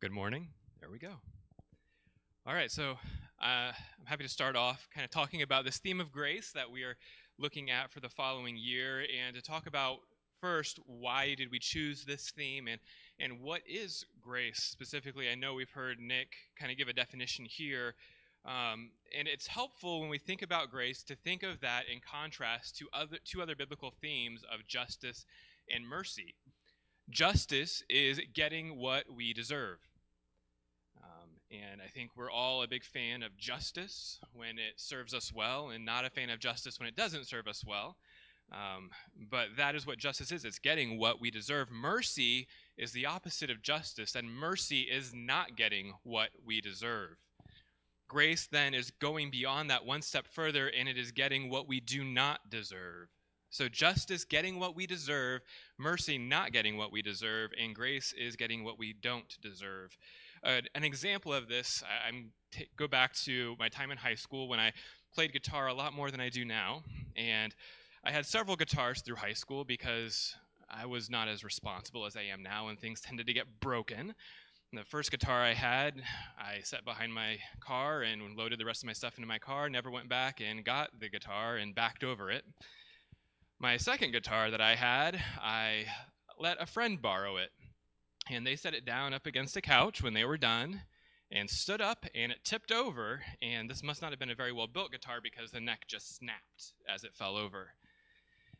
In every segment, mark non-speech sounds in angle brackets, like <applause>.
Good morning. There we go. All right, so uh, I'm happy to start off kind of talking about this theme of grace that we are looking at for the following year and to talk about first why did we choose this theme and, and what is grace specifically. I know we've heard Nick kind of give a definition here, um, and it's helpful when we think about grace to think of that in contrast to other, two other biblical themes of justice and mercy. Justice is getting what we deserve. And I think we're all a big fan of justice when it serves us well, and not a fan of justice when it doesn't serve us well. Um, but that is what justice is it's getting what we deserve. Mercy is the opposite of justice, and mercy is not getting what we deserve. Grace then is going beyond that one step further, and it is getting what we do not deserve. So justice getting what we deserve, mercy not getting what we deserve, and grace is getting what we don't deserve. Uh, an example of this, I, am t- go back to my time in high school when I played guitar a lot more than I do now, and I had several guitars through high school because I was not as responsible as I am now, and things tended to get broken. And the first guitar I had, I sat behind my car and loaded the rest of my stuff into my car, never went back and got the guitar and backed over it. My second guitar that I had, I let a friend borrow it. And they set it down up against a couch when they were done and stood up and it tipped over. And this must not have been a very well built guitar because the neck just snapped as it fell over.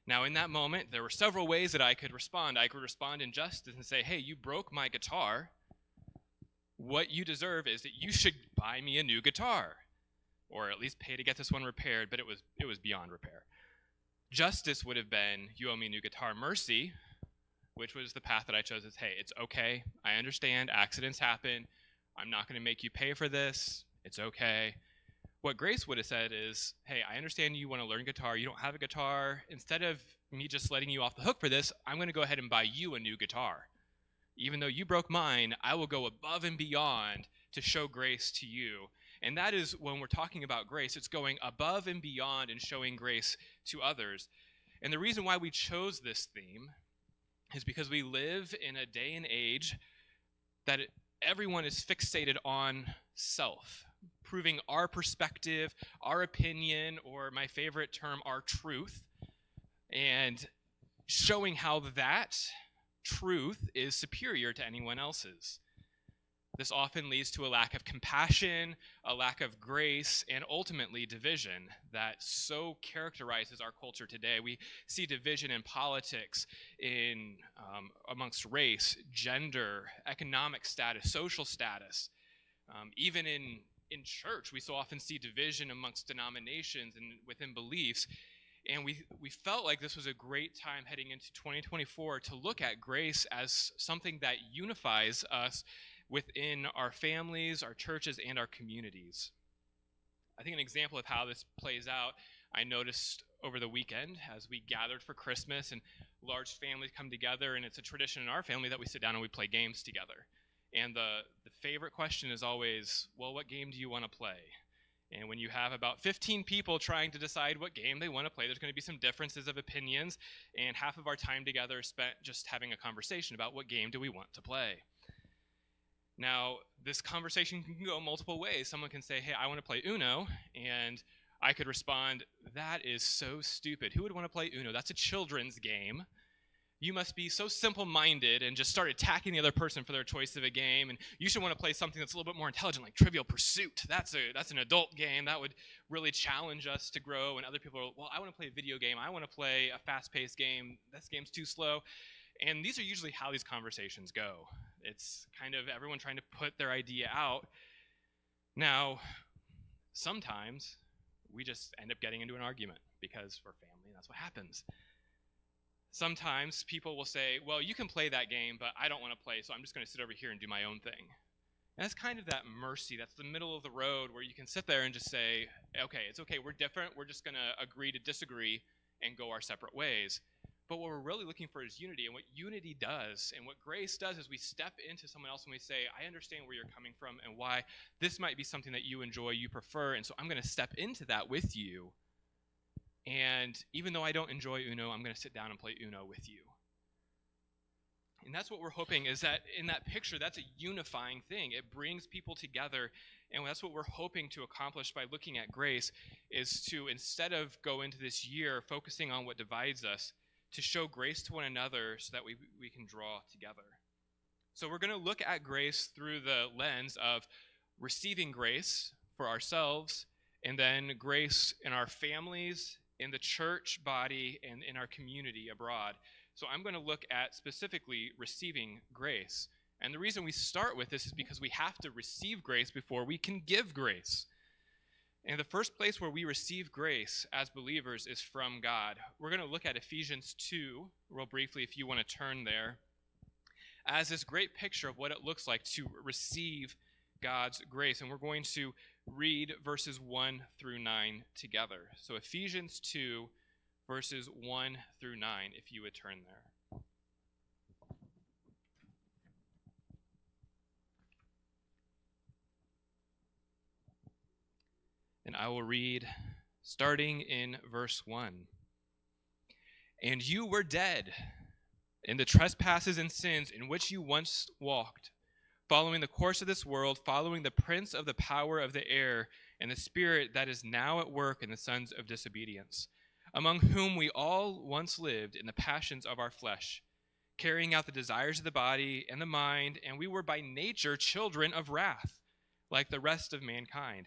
Now, in that moment, there were several ways that I could respond. I could respond in justice and say, Hey, you broke my guitar. What you deserve is that you should buy me a new guitar, or at least pay to get this one repaired, but it was, it was beyond repair. Justice would have been, you owe me a new guitar. Mercy, which was the path that I chose, is, hey, it's okay. I understand. Accidents happen. I'm not going to make you pay for this. It's okay. What Grace would have said is, hey, I understand you want to learn guitar. You don't have a guitar. Instead of me just letting you off the hook for this, I'm going to go ahead and buy you a new guitar. Even though you broke mine, I will go above and beyond to show grace to you and that is when we're talking about grace, it's going above and beyond and showing grace to others. And the reason why we chose this theme is because we live in a day and age that everyone is fixated on self, proving our perspective, our opinion, or my favorite term, our truth, and showing how that truth is superior to anyone else's. This often leads to a lack of compassion, a lack of grace, and ultimately division that so characterizes our culture today. We see division in politics, in um, amongst race, gender, economic status, social status, um, even in in church. We so often see division amongst denominations and within beliefs. And we, we felt like this was a great time heading into 2024 to look at grace as something that unifies us within our families, our churches, and our communities. I think an example of how this plays out, I noticed over the weekend as we gathered for Christmas and large families come together, and it's a tradition in our family that we sit down and we play games together. And the, the favorite question is always, well, what game do you want to play? And when you have about 15 people trying to decide what game they want to play, there's going to be some differences of opinions, and half of our time together is spent just having a conversation about what game do we want to play. Now, this conversation can go multiple ways. Someone can say, hey, I want to play Uno, and I could respond, that is so stupid. Who would want to play Uno? That's a children's game. You must be so simple minded and just start attacking the other person for their choice of a game. And you should want to play something that's a little bit more intelligent, like Trivial Pursuit. That's, a, that's an adult game. That would really challenge us to grow. And other people are, well, I want to play a video game. I want to play a fast paced game. This game's too slow. And these are usually how these conversations go. It's kind of everyone trying to put their idea out. Now, sometimes we just end up getting into an argument because we're family, and that's what happens. Sometimes people will say, Well, you can play that game, but I don't want to play, so I'm just going to sit over here and do my own thing. And that's kind of that mercy. That's the middle of the road where you can sit there and just say, Okay, it's okay, we're different. We're just going to agree to disagree and go our separate ways. But what we're really looking for is unity. And what unity does and what grace does is we step into someone else and we say, I understand where you're coming from and why this might be something that you enjoy, you prefer. And so I'm going to step into that with you. And even though I don't enjoy Uno, I'm going to sit down and play Uno with you. And that's what we're hoping is that in that picture, that's a unifying thing. It brings people together. And that's what we're hoping to accomplish by looking at grace is to, instead of go into this year focusing on what divides us, to show grace to one another so that we, we can draw together. So we're going to look at grace through the lens of receiving grace for ourselves and then grace in our families, in the church body, and in our community abroad. So I'm going to look at specifically receiving grace. And the reason we start with this is because we have to receive grace before we can give grace. And the first place where we receive grace as believers is from God. We're going to look at Ephesians 2 real briefly if you want to turn there as this great picture of what it looks like to receive God's grace. And we're going to read verses 1 through 9 together. So Ephesians 2, verses 1 through 9, if you would turn there. And I will read starting in verse 1. And you were dead in the trespasses and sins in which you once walked, following the course of this world, following the prince of the power of the air, and the spirit that is now at work in the sons of disobedience, among whom we all once lived in the passions of our flesh, carrying out the desires of the body and the mind, and we were by nature children of wrath, like the rest of mankind.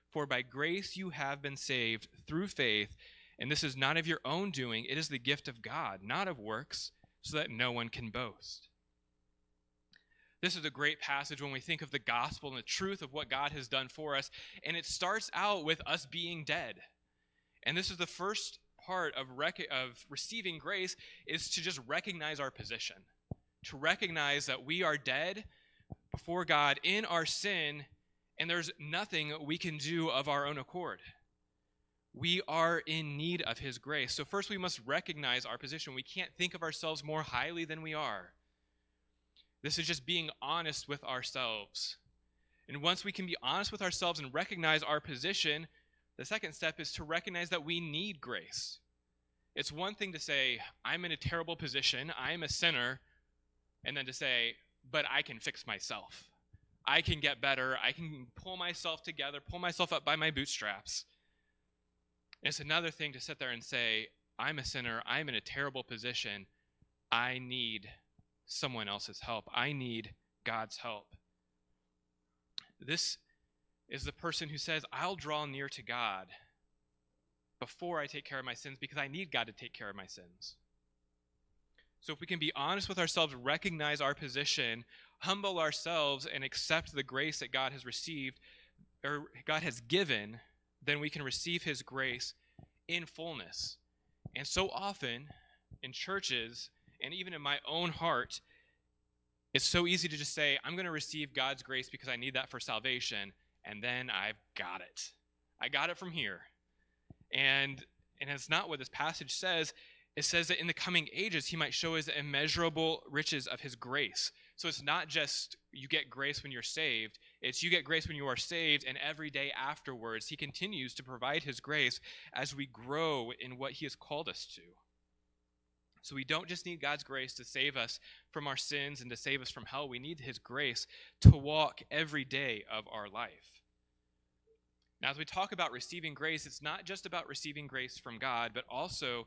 For by grace you have been saved through faith, and this is not of your own doing, it is the gift of God, not of works, so that no one can boast. This is a great passage when we think of the gospel and the truth of what God has done for us. And it starts out with us being dead. And this is the first part of, rec- of receiving grace is to just recognize our position, to recognize that we are dead before God in our sin and there's nothing we can do of our own accord. We are in need of His grace. So, first, we must recognize our position. We can't think of ourselves more highly than we are. This is just being honest with ourselves. And once we can be honest with ourselves and recognize our position, the second step is to recognize that we need grace. It's one thing to say, I'm in a terrible position, I'm a sinner, and then to say, but I can fix myself. I can get better. I can pull myself together, pull myself up by my bootstraps. And it's another thing to sit there and say, I'm a sinner. I'm in a terrible position. I need someone else's help. I need God's help. This is the person who says, I'll draw near to God before I take care of my sins because I need God to take care of my sins. So if we can be honest with ourselves, recognize our position, humble ourselves, and accept the grace that God has received or God has given, then we can receive his grace in fullness. And so often in churches and even in my own heart, it's so easy to just say, I'm going to receive God's grace because I need that for salvation, and then I've got it. I got it from here. And and it's not what this passage says it says that in the coming ages he might show his immeasurable riches of his grace. So it's not just you get grace when you're saved, it's you get grace when you are saved, and every day afterwards he continues to provide his grace as we grow in what he has called us to. So we don't just need God's grace to save us from our sins and to save us from hell. We need his grace to walk every day of our life. Now, as we talk about receiving grace, it's not just about receiving grace from God, but also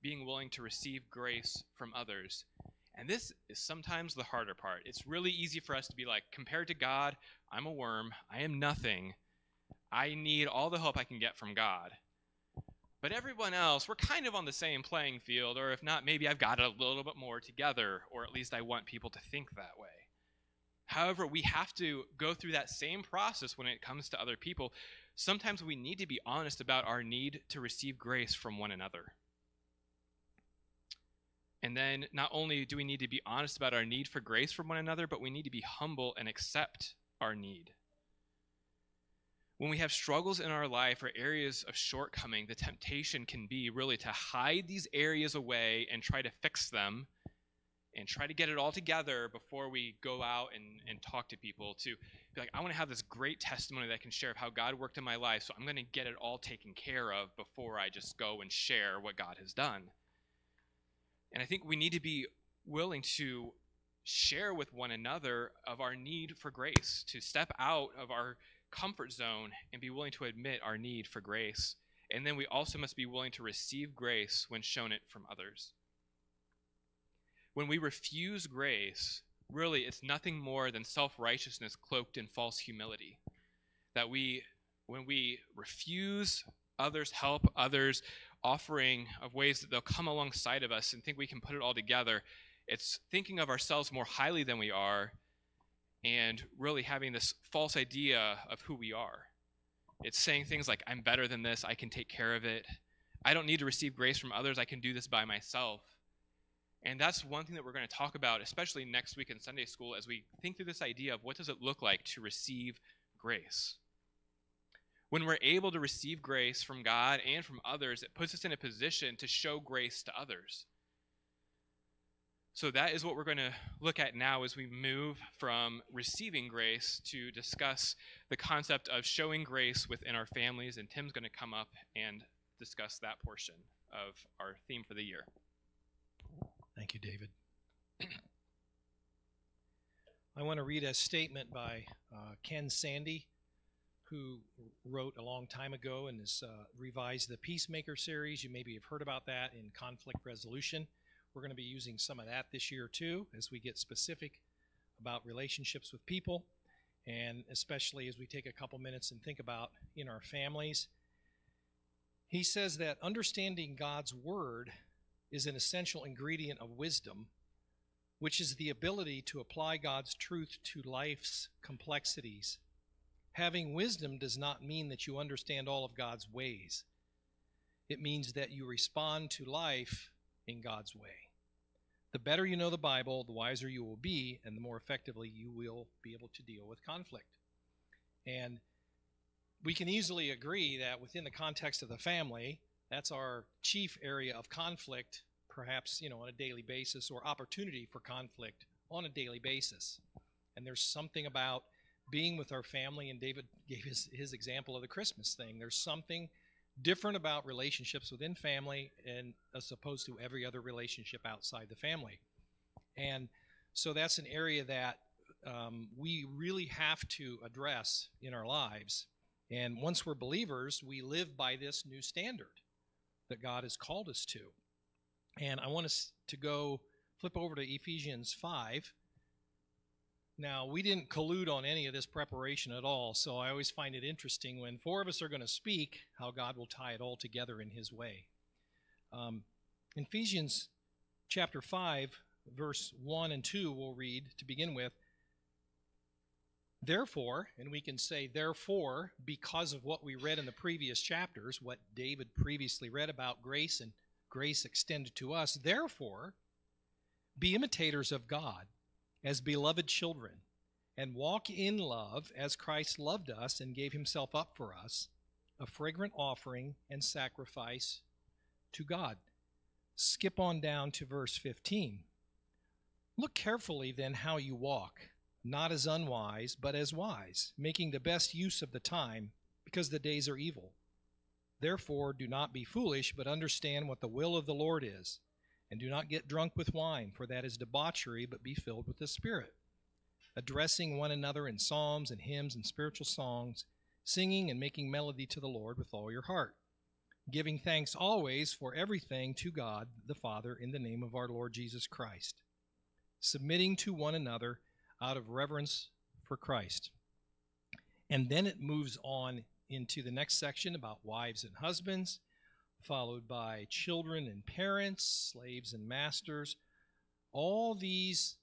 being willing to receive grace from others. And this is sometimes the harder part. It's really easy for us to be like, compared to God, I'm a worm. I am nothing. I need all the help I can get from God. But everyone else, we're kind of on the same playing field, or if not, maybe I've got it a little bit more together, or at least I want people to think that way. However, we have to go through that same process when it comes to other people. Sometimes we need to be honest about our need to receive grace from one another. And then not only do we need to be honest about our need for grace from one another, but we need to be humble and accept our need. When we have struggles in our life or areas of shortcoming, the temptation can be really to hide these areas away and try to fix them and try to get it all together before we go out and, and talk to people to be like, I want to have this great testimony that I can share of how God worked in my life, so I'm going to get it all taken care of before I just go and share what God has done. And I think we need to be willing to share with one another of our need for grace, to step out of our comfort zone and be willing to admit our need for grace. And then we also must be willing to receive grace when shown it from others. When we refuse grace, really it's nothing more than self-righteousness cloaked in false humility. That we when we refuse others help, others offering of ways that they'll come alongside of us and think we can put it all together, it's thinking of ourselves more highly than we are and really having this false idea of who we are. It's saying things like, I'm better than this, I can take care of it. I don't need to receive grace from others, I can do this by myself. And that's one thing that we're going to talk about, especially next week in Sunday school, as we think through this idea of what does it look like to receive grace. When we're able to receive grace from God and from others, it puts us in a position to show grace to others. So that is what we're going to look at now as we move from receiving grace to discuss the concept of showing grace within our families. And Tim's going to come up and discuss that portion of our theme for the year. Thank you, David. <clears throat> I want to read a statement by uh, Ken Sande, who wrote a long time ago and has uh, revised the Peacemaker series. You maybe have heard about that in conflict resolution. We're going to be using some of that this year too as we get specific about relationships with people, and especially as we take a couple minutes and think about in our families. He says that understanding God's Word is an essential ingredient of wisdom, which is the ability to apply God's truth to life's complexities. Having wisdom does not mean that you understand all of God's ways. It means that you respond to life in God's way. The better you know the Bible, the wiser you will be, and the more effectively you will be able to deal with conflict. And we can easily agree that within the context of the family, that's our chief area of conflict, perhaps, you know, on a daily basis or opportunity for conflict on a daily basis. And there's something about being with our family, and David gave his, his example of the Christmas thing. There's something different about relationships within family and as opposed to every other relationship outside the family. And so that's an area that um, we really have to address in our lives. And once we're believers, we live by this new standard that God has called us to. And I want us to go flip over to Ephesians 5. Now, we didn't collude on any of this preparation at all, so I always find it interesting when four of us are going to speak, how God will tie it all together in His way. Um, Ephesians chapter 5, verse 1 and 2, we'll read to begin with. Therefore, and we can say, therefore, because of what we read in the previous chapters, what David previously read about grace and grace extended to us, therefore, be imitators of God as beloved children, and walk in love as Christ loved us and gave himself up for us, a fragrant offering and sacrifice to God. Skip on down to verse 15. Look carefully then how you walk not as unwise, but as wise, making the best use of the time, because the days are evil. Therefore, do not be foolish, but understand what the will of the Lord is. And do not get drunk with wine, for that is debauchery, but be filled with the Spirit, addressing one another in psalms and hymns and spiritual songs, singing and making melody to the Lord with all your heart, giving thanks always for everything to God the Father in the name of our Lord Jesus Christ, submitting to one another out of reverence for Christ. And then it moves on into the next section about wives and husbands, followed by children and parents, slaves and masters. All these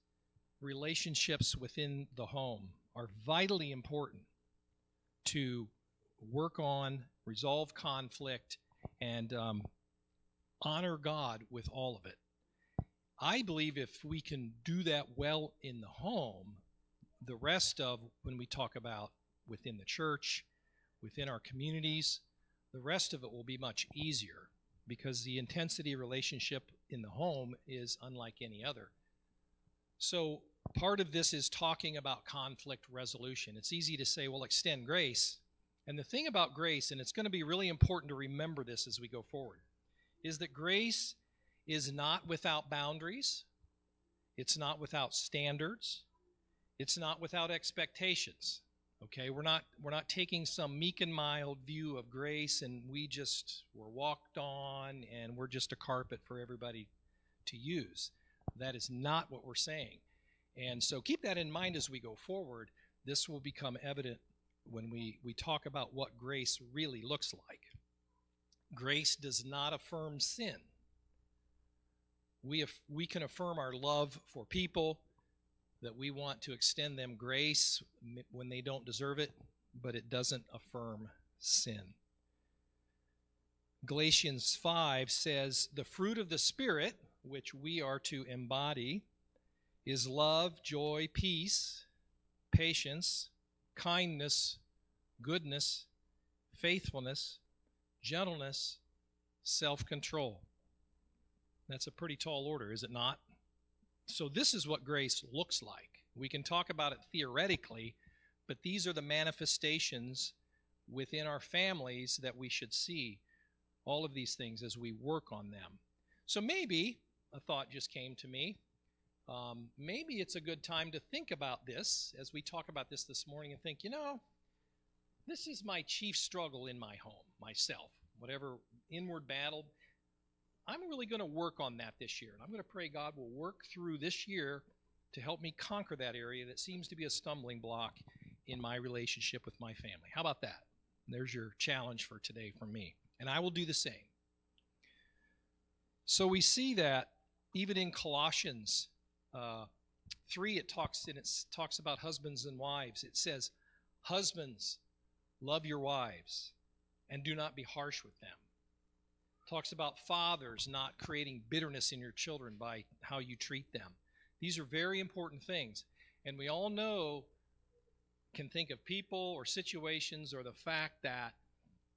relationships within the home are vitally important to work on, resolve conflict, and um, honor God with all of it. I believe if we can do that well in the home, the rest of when we talk about within the church, within our communities, the rest of it will be much easier because the intensity relationship in the home is unlike any other. So, part of this is talking about conflict resolution. It's easy to say, well, extend grace. And the thing about grace, and it's going to be really important to remember this as we go forward, is that grace is not without boundaries, it's not without standards, it's not without expectations. Okay, we're not we're not taking some meek and mild view of grace and we just were walked on and we're just a carpet for everybody to use. That is not what we're saying. And so keep that in mind as we go forward. This will become evident when we, we talk about what grace really looks like. Grace does not affirm sin. We, af- we can affirm our love for people, that we want to extend them grace when they don't deserve it, but it doesn't affirm sin. Galatians 5 says, The fruit of the Spirit, which we are to embody, is love, joy, peace, patience, kindness, goodness, faithfulness, gentleness, self control. That's a pretty tall order, is it not? So, this is what grace looks like. We can talk about it theoretically, but these are the manifestations within our families that we should see all of these things as we work on them. So, maybe a thought just came to me. Um, maybe it's a good time to think about this as we talk about this this morning and think, you know, this is my chief struggle in my home, myself, whatever inward battle. I'm really going to work on that this year. And I'm going to pray God will work through this year to help me conquer that area that seems to be a stumbling block in my relationship with my family. How about that? There's your challenge for today from me. And I will do the same. So we see that even in Colossians uh, 3, it talks, and it talks about husbands and wives. It says, Husbands, love your wives and do not be harsh with them talks about fathers not creating bitterness in your children by how you treat them. These are very important things. And we all know, can think of people or situations or the fact that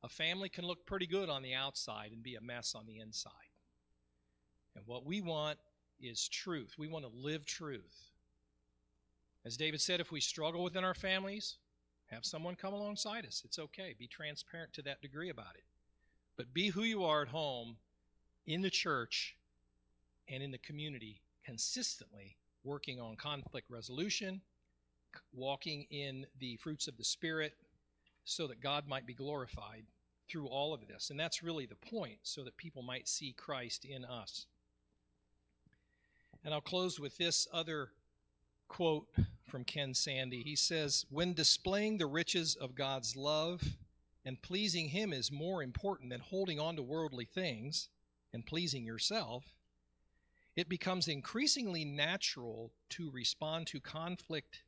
a family can look pretty good on the outside and be a mess on the inside. And what we want is truth. We want to live truth. As David said, if we struggle within our families, have someone come alongside us. It's okay. Be transparent to that degree about it. But be who you are at home, in the church, and in the community, consistently working on conflict resolution, walking in the fruits of the Spirit, so that God might be glorified through all of this. And that's really the point, so that people might see Christ in us. And I'll close with this other quote from Ken Sande. He says, When displaying the riches of God's love, and pleasing Him is more important than holding on to worldly things and pleasing yourself, it becomes increasingly natural to respond to conflict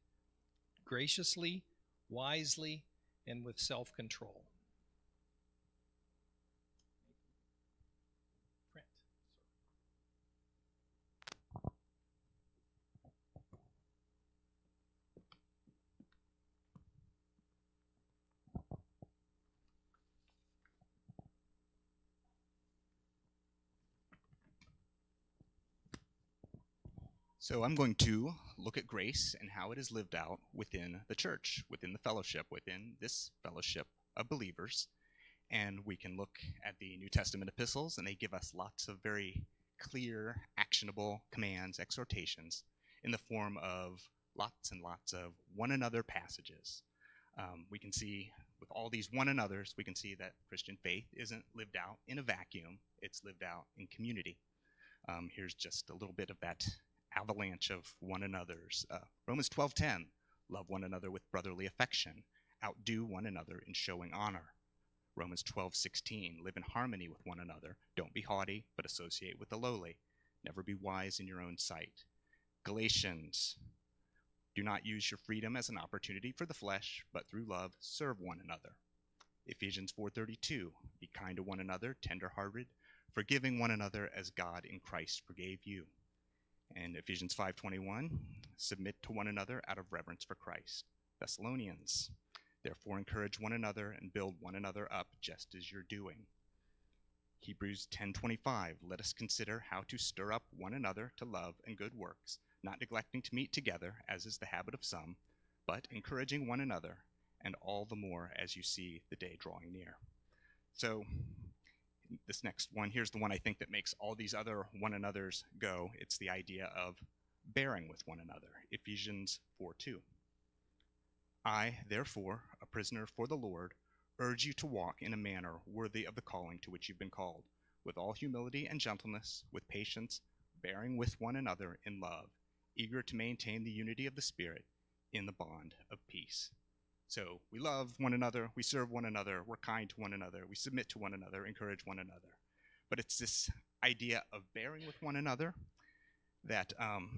graciously, wisely, and with self control. So I'm going to look at grace and how it is lived out within the church, within the fellowship, within this fellowship of believers. And we can look at the New Testament epistles, and they give us lots of very clear, actionable commands, exhortations in the form of lots and lots of one another passages. Um, we can see with all these one another's, we can see that Christian faith isn't lived out in a vacuum, it's lived out in community. Um, here's just a little bit of that avalanche of one another's. Uh, Romans 12:10, love one another with brotherly affection, outdo one another in showing honor. Romans 12:16, live in harmony with one another, don't be haughty, but associate with the lowly. Never be wise in your own sight. Galatians, do not use your freedom as an opportunity for the flesh, but through love serve one another. Ephesians 4:32, be kind to one another, tender-hearted, forgiving one another as God in Christ forgave you. And Ephesians 5:21, submit to one another out of reverence for Christ. Thessalonians, therefore encourage one another and build one another up just as you're doing. Hebrews 10:25, let us consider how to stir up one another to love and good works, not neglecting to meet together as is the habit of some, but encouraging one another, and all the more as you see the day drawing near. So this next one here's the one I think that makes all these other one another's go. It's the idea of bearing with one another. Ephesians 4 2. I, therefore, a prisoner for the Lord, urge you to walk in a manner worthy of the calling to which you've been called, with all humility and gentleness, with patience, bearing with one another in love, eager to maintain the unity of the Spirit in the bond of peace. So we love one another, we serve one another, we're kind to one another, we submit to one another, encourage one another. But it's this idea of bearing with one another that um,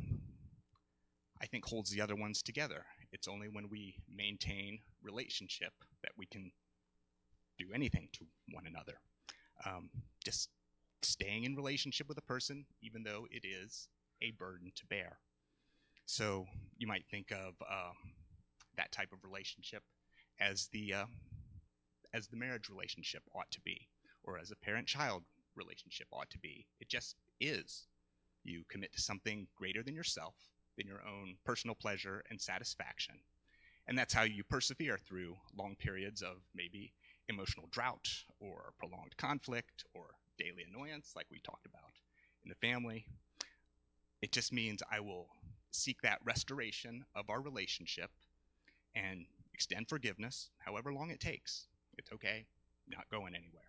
I think holds the other ones together. It's only when we maintain relationship that we can do anything to one another. Um, just staying in relationship with a person, even though it is a burden to bear. So you might think of um, that type of relationship as the uh, as the marriage relationship ought to be, or as a parent-child relationship ought to be. It just is. You commit to something greater than yourself, than your own personal pleasure and satisfaction, and that's how you persevere through long periods of maybe emotional drought or prolonged conflict or daily annoyance, like we talked about in the family. It just means I will seek that restoration of our relationship and extend forgiveness, however long it takes. It's okay, not going anywhere.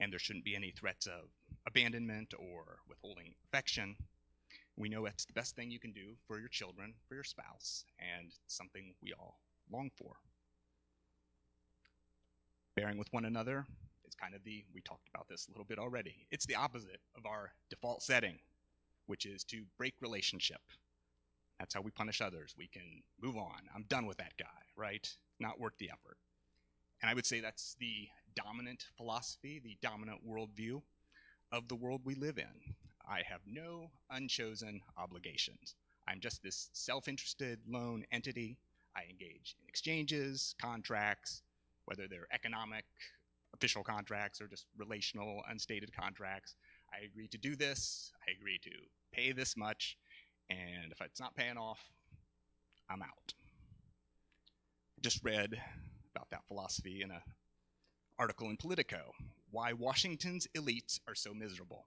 And there shouldn't be any threats of abandonment or withholding affection. We know it's the best thing you can do for your children, for your spouse, and something we all long for. Bearing with one another is kind of the, we talked about this a little bit already. It's the opposite of our default setting, which is to break relationship. That's how we punish others. We can move on. I'm done with that guy, right? Not worth the effort. And I would say that's the dominant philosophy, the dominant worldview of the world we live in. I have no unchosen obligations. I'm just this self interested lone entity. I engage in exchanges, contracts, whether they're economic, official contracts, or just relational, unstated contracts. I agree to do this, I agree to pay this much, and if it's not paying off, I'm out. Just read about that philosophy in an article in Politico Why Washington's Elites Are So Miserable.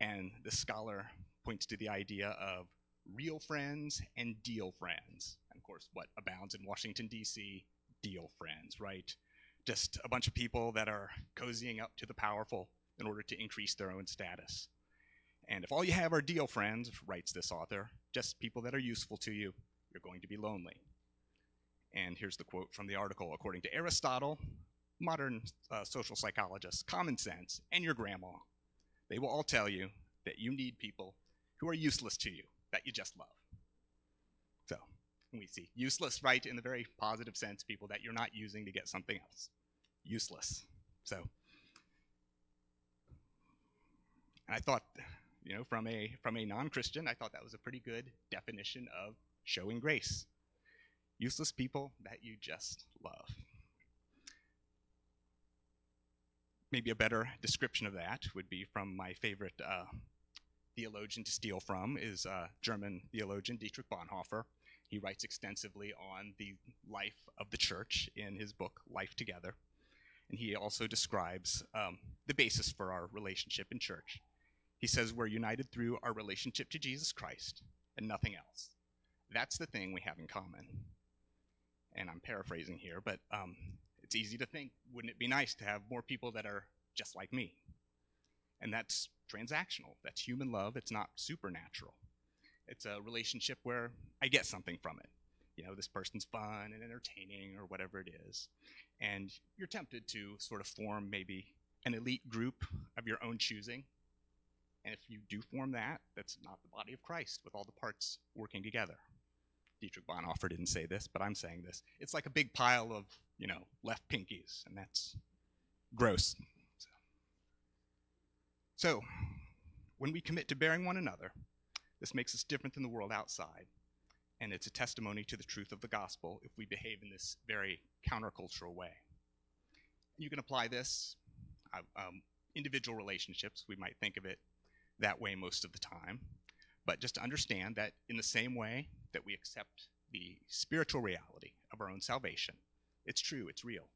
And the scholar points to the idea of real friends and deal friends. And of course, what abounds in Washington, D.C., deal friends, right? Just a bunch of people that are cozying up to the powerful in order to increase their own status. And if all you have are deal friends, writes this author, just people that are useful to you, you're going to be lonely. And here's the quote from the article according to Aristotle, modern uh, social psychologists, common sense, and your grandma, they will all tell you that you need people who are useless to you, that you just love. So, we see useless, right, in the very positive sense, people that you're not using to get something else. Useless. So, and I thought, you know, from a from a non-Christian, I thought that was a pretty good definition of showing grace. Useless people that you just love. Maybe a better description of that would be from my favorite uh, theologian to steal from is uh, German theologian Dietrich Bonhoeffer. He writes extensively on the life of the church in his book Life Together, and he also describes um, the basis for our relationship in church. He says we're united through our relationship to Jesus Christ and nothing else. That's the thing we have in common. And I'm paraphrasing here, but um, it's easy to think, wouldn't it be nice to have more people that are just like me? And that's transactional. That's human love. It's not supernatural. It's a relationship where I get something from it. You know, this person's fun and entertaining or whatever it is. And you're tempted to sort of form maybe an elite group of your own choosing. And if you do form that, that's not the body of Christ with all the parts working together. Dietrich Bonhoeffer didn't say this, but I'm saying this. It's like a big pile of, you know, left pinkies, and that's gross. So, so when we commit to bearing one another, this makes us different than the world outside. And it's a testimony to the truth of the gospel if we behave in this very countercultural way. You can apply this, uh, um, individual relationships, we might think of it that way most of the time. But just to understand that in the same way that we accept the spiritual reality of our own salvation, it's true, it's real.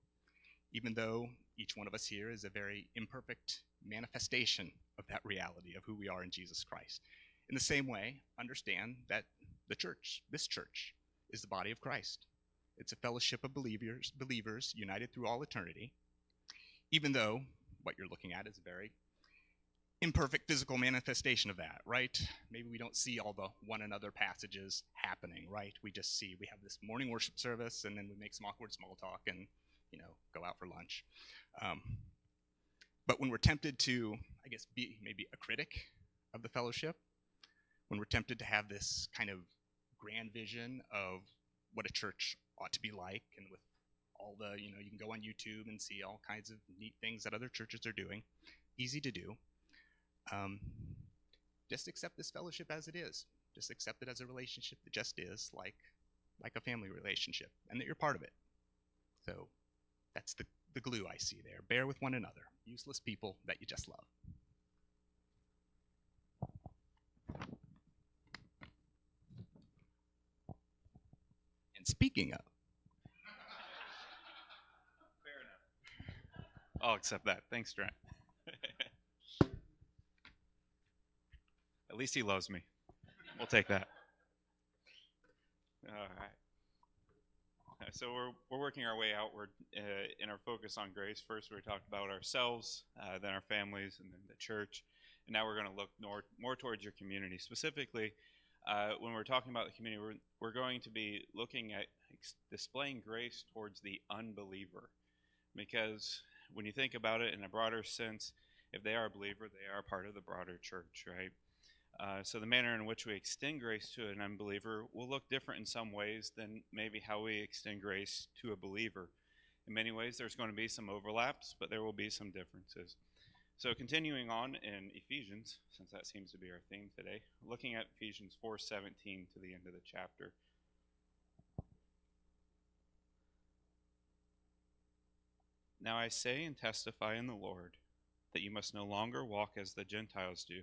Even though each one of us here is a very imperfect manifestation of that reality of who we are in Jesus Christ. In the same way, understand that the church, this church, is the body of Christ. It's a fellowship of believers, believers united through all eternity. Even though what you're looking at is a very imperfect physical manifestation of that, right? Maybe we don't see all the one another passages happening, right? We just see we have this morning worship service and then we make some awkward small talk and, you know, go out for lunch. Um, but when we're tempted to, I guess, be maybe a critic of the fellowship, when we're tempted to have this kind of grand vision of what a church ought to be like and with all the, you know, you can go on YouTube and see all kinds of neat things that other churches are doing. Easy to do um, just accept this fellowship as it is. Just accept it as a relationship that just is, like like a family relationship, and that you're part of it. So that's the, the glue I see there. Bear with one another, useless people that you just love. And speaking of, Fair enough. I'll accept that. Thanks, Trent. At least he loves me. We'll take that. All right. So we're, we're working our way outward uh, in our focus on grace. First, we talked about ourselves, uh, then our families, and then the church. And now we're going to look more, more towards your community. Specifically, uh, when we're talking about the community, we're, we're going to be looking at ex- displaying grace towards the unbeliever. Because when you think about it in a broader sense, if they are a believer, they are part of the broader church, right? Uh, so the manner in which we extend grace to an unbeliever will look different in some ways than maybe how we extend grace to a believer. In many ways, there's going to be some overlaps, but there will be some differences. So continuing on in Ephesians, since that seems to be our theme today, looking at Ephesians 4:17 to the end of the chapter. Now I say and testify in the Lord that you must no longer walk as the Gentiles do,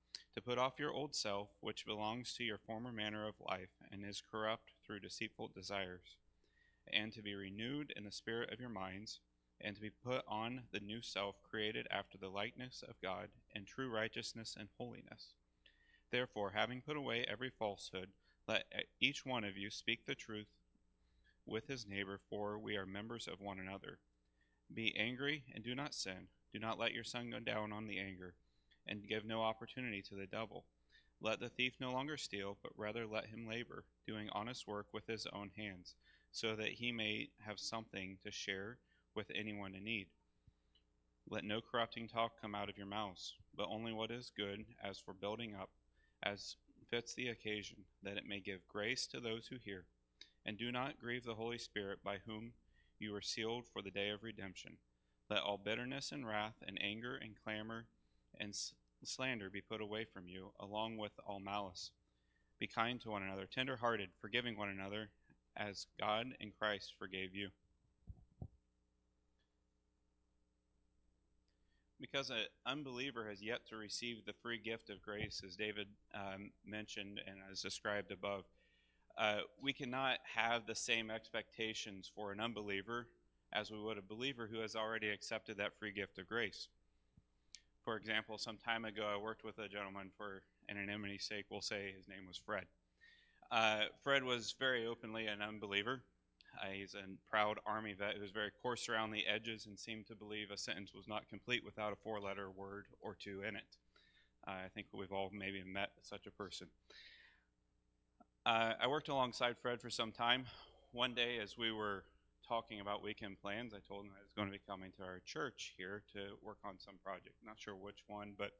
to put off your old self, which belongs to your former manner of life and is corrupt through deceitful desires, and to be renewed in the spirit of your minds, and to be put on the new self created after the likeness of God in true righteousness and holiness. Therefore, having put away every falsehood, let each one of you speak the truth with his neighbor, for we are members of one another. Be angry and do not sin. Do not let your sun go down on the anger, and give no opportunity to the devil. Let the thief no longer steal, but rather let him labor, doing honest work with his own hands, so that he may have something to share with anyone in need. Let no corrupting talk come out of your mouths, but only what is good, as for building up, as fits the occasion, that it may give grace to those who hear. And do not grieve the Holy Spirit, by whom you were sealed for the day of redemption. Let all bitterness and wrath and anger and clamor and slander be put away from you, along with all malice. Be kind to one another, tender hearted, forgiving one another, as God in Christ forgave you. Because an unbeliever has yet to receive the free gift of grace, as David um, mentioned and as described above, uh, we cannot have the same expectations for an unbeliever as we would a believer who has already accepted that free gift of grace. For example, some time ago, I worked with a gentleman for anonymity's sake, we'll say his name was Fred. Uh, Fred was very openly an unbeliever. Uh, he's a proud Army vet who was very coarse around the edges and seemed to believe a sentence was not complete without a four letter word or two in it. I think we've all maybe met such a person. Uh, I worked alongside Fred for some time. One day, as we were talking about weekend plans, I told him I was going to be coming to our church here to work on some project. Not sure which one, but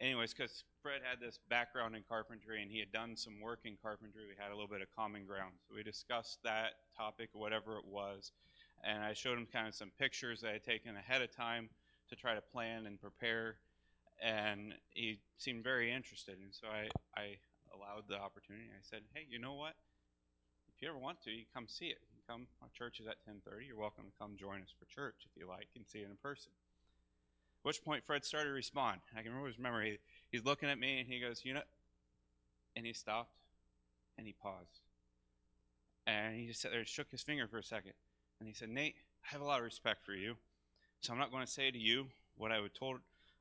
anyways, because Fred had this background in carpentry and he had done some work in carpentry, we had a little bit of common ground. So we discussed that topic, whatever it was, and I showed him kind of some pictures that I had taken ahead of time to try to plan and prepare, and he seemed very interested. And so I, I allowed the opportunity. I said, "Hey, you know what? If you ever want to, you come see it. Come. Our church is at 10:30. You're welcome to come join us for church if you like and see it in person." At which point Fred started to respond. I can remember his memory. He's looking at me and he goes, "You know," and he stopped and he paused and he just sat there and shook his finger for a second. And he said, Nate, I have a lot of respect for you. So I'm not going to say to you what I would told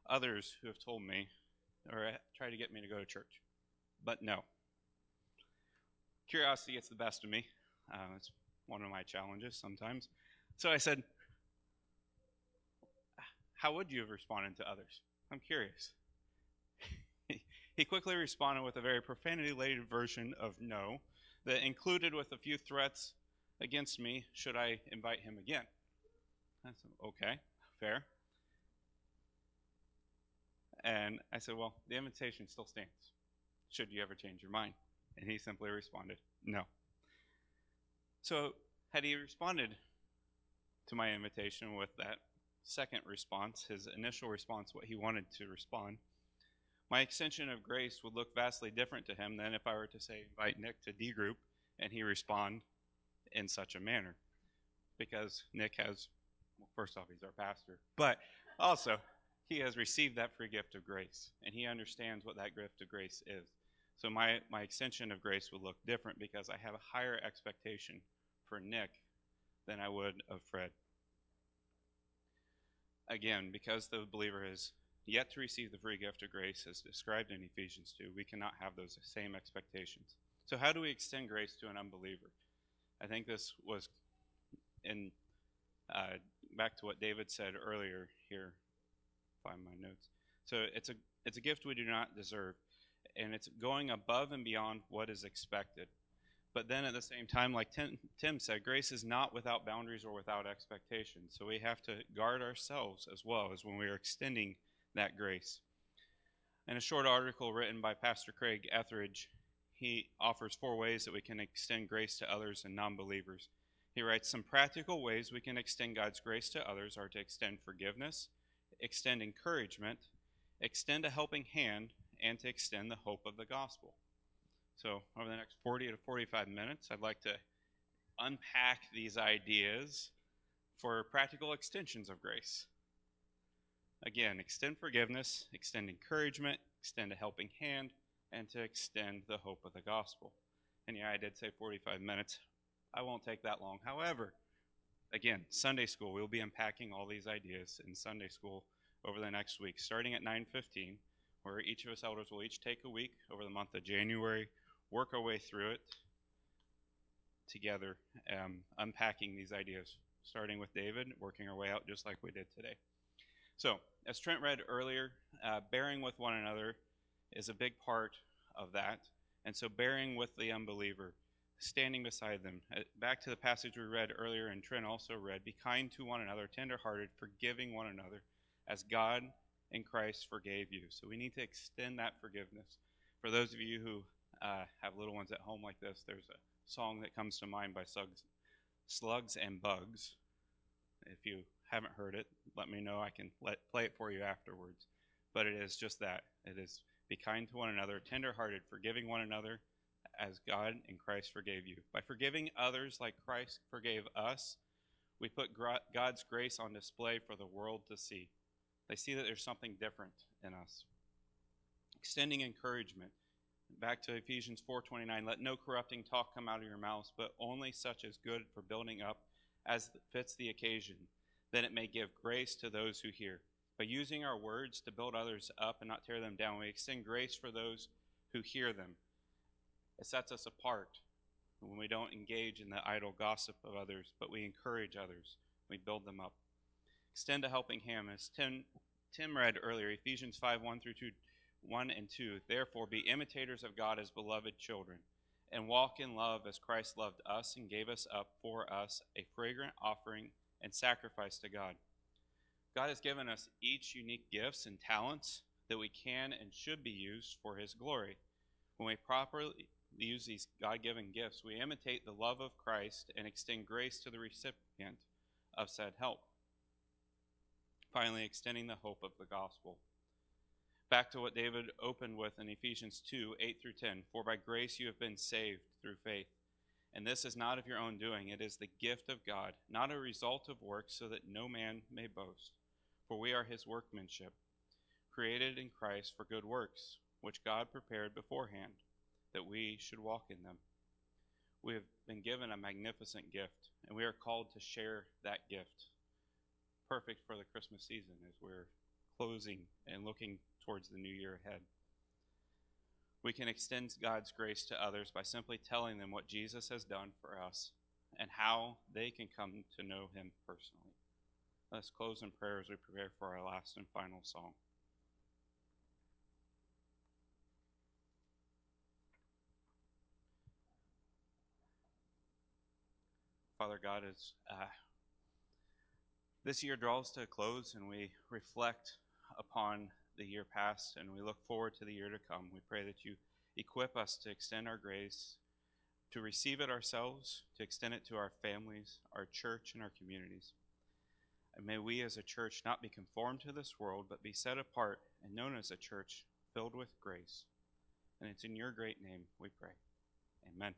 others who have told me or tried to get me to go to church. But no. Curiosity gets the best of me. Uh, it's one of my challenges sometimes. So I said, How would you have responded to others? I'm curious. <laughs> he quickly responded with a very profanity laden version of no that included with a few threats against me should I invite him again. I said, okay, fair. And I said, well, the invitation still stands. Should you ever change your mind? And he simply responded, no. So, had he responded to my invitation with that second response, his initial response, what he wanted to respond, my extension of grace would look vastly different to him than if I were to say, invite Nick to D group, and he respond in such a manner. Because Nick has, well, first off, he's our pastor, but also he has received that free gift of grace, and he understands what that gift of grace is. So my, my extension of grace would look different because I have a higher expectation for Nick than I would of Fred. Again, because the believer has yet to receive the free gift of grace as described in Ephesians 2, we cannot have those same expectations. So, how do we extend grace to an unbeliever? I think this was in uh, back to what David said earlier here. Find my notes. So it's a it's a gift we do not deserve, and it's going above and beyond what is expected. But then at the same time, like Tim, Tim said, grace is not without boundaries or without expectations. So we have to guard ourselves as well as when we are extending that grace. In a short article written by Pastor Craig Etheredge, he offers four ways that we can extend grace to others and non believers. He writes Some practical ways we can extend God's grace to others are to extend forgiveness, extend encouragement, extend a helping hand, and to extend the hope of the gospel. So, over the next 40 to 45 minutes, I'd like to unpack these ideas for practical extensions of grace. Again, extend forgiveness, extend encouragement, extend a helping hand, and to extend the hope of the gospel. And yeah, I did say 45 minutes. I won't take that long. However, again, Sunday school, we'll be unpacking all these ideas in Sunday school over the next week, starting at 9:15, where each of us elders will each take a week over the month of January, work our way through it together, um, unpacking these ideas, starting with David, working our way out just like we did today. So, as Trent read earlier, uh, bearing with one another is a big part of that. And so, bearing with the unbeliever, standing beside them. Uh, back to the passage we read earlier, and Trent also read Be kind to one another, tenderhearted, forgiving one another, as God in Christ forgave you. So, we need to extend that forgiveness. For those of you who uh, have little ones at home like this, there's a song that comes to mind by Slugs, Slugs and Bugs. If you haven't heard it, let me know. I can let play it for you afterwards. But it is just that. It is be kind to one another, tenderhearted, forgiving one another, as God and Christ forgave you. By forgiving others like Christ forgave us, we put God's grace on display for the world to see. They see that there's something different in us. Extending encouragement. Back to Ephesians 4:29, let no corrupting talk come out of your mouths, but only such as good for building up as fits the occasion then it may give grace to those who hear. By using our words to build others up and not tear them down, we extend grace for those who hear them. It sets us apart when we don't engage in the idle gossip of others, but we encourage others. We build them up. Extend a helping hand. As Tim, Tim read earlier, Ephesians 5 1 through 2, 1 and 2. Therefore, be imitators of God as beloved children, and walk in love as Christ loved us and gave us up for us a fragrant offering and sacrifice to God. God has given us each unique gifts and talents that we can and should be used for His glory. When we properly use these God given gifts, we imitate the love of Christ and extend grace to the recipient of said help. Finally, extending the hope of the gospel. Back to what David opened with in Ephesians 2 8 through 10. For by grace you have been saved through faith. And this is not of your own doing, it is the gift of God, not a result of works, so that no man may boast. For we are his workmanship, created in Christ for good works, which God prepared beforehand, that we should walk in them. We have been given a magnificent gift, and we are called to share that gift. Perfect for the Christmas season as we're closing and looking towards the new year ahead. We can extend God's grace to others by simply telling them what Jesus has done for us and how they can come to know him personally. Let's close in prayer as we prepare for our last and final song. Father God, as uh, this year draws to a close and we reflect upon the year past and we look forward to the year to come, we pray that you equip us to extend our grace, to receive it ourselves, to extend it to our families, our church, and our communities. And may we as a church not be conformed to this world, but be set apart and known as a church filled with grace. And it's in your great name we pray. Amen.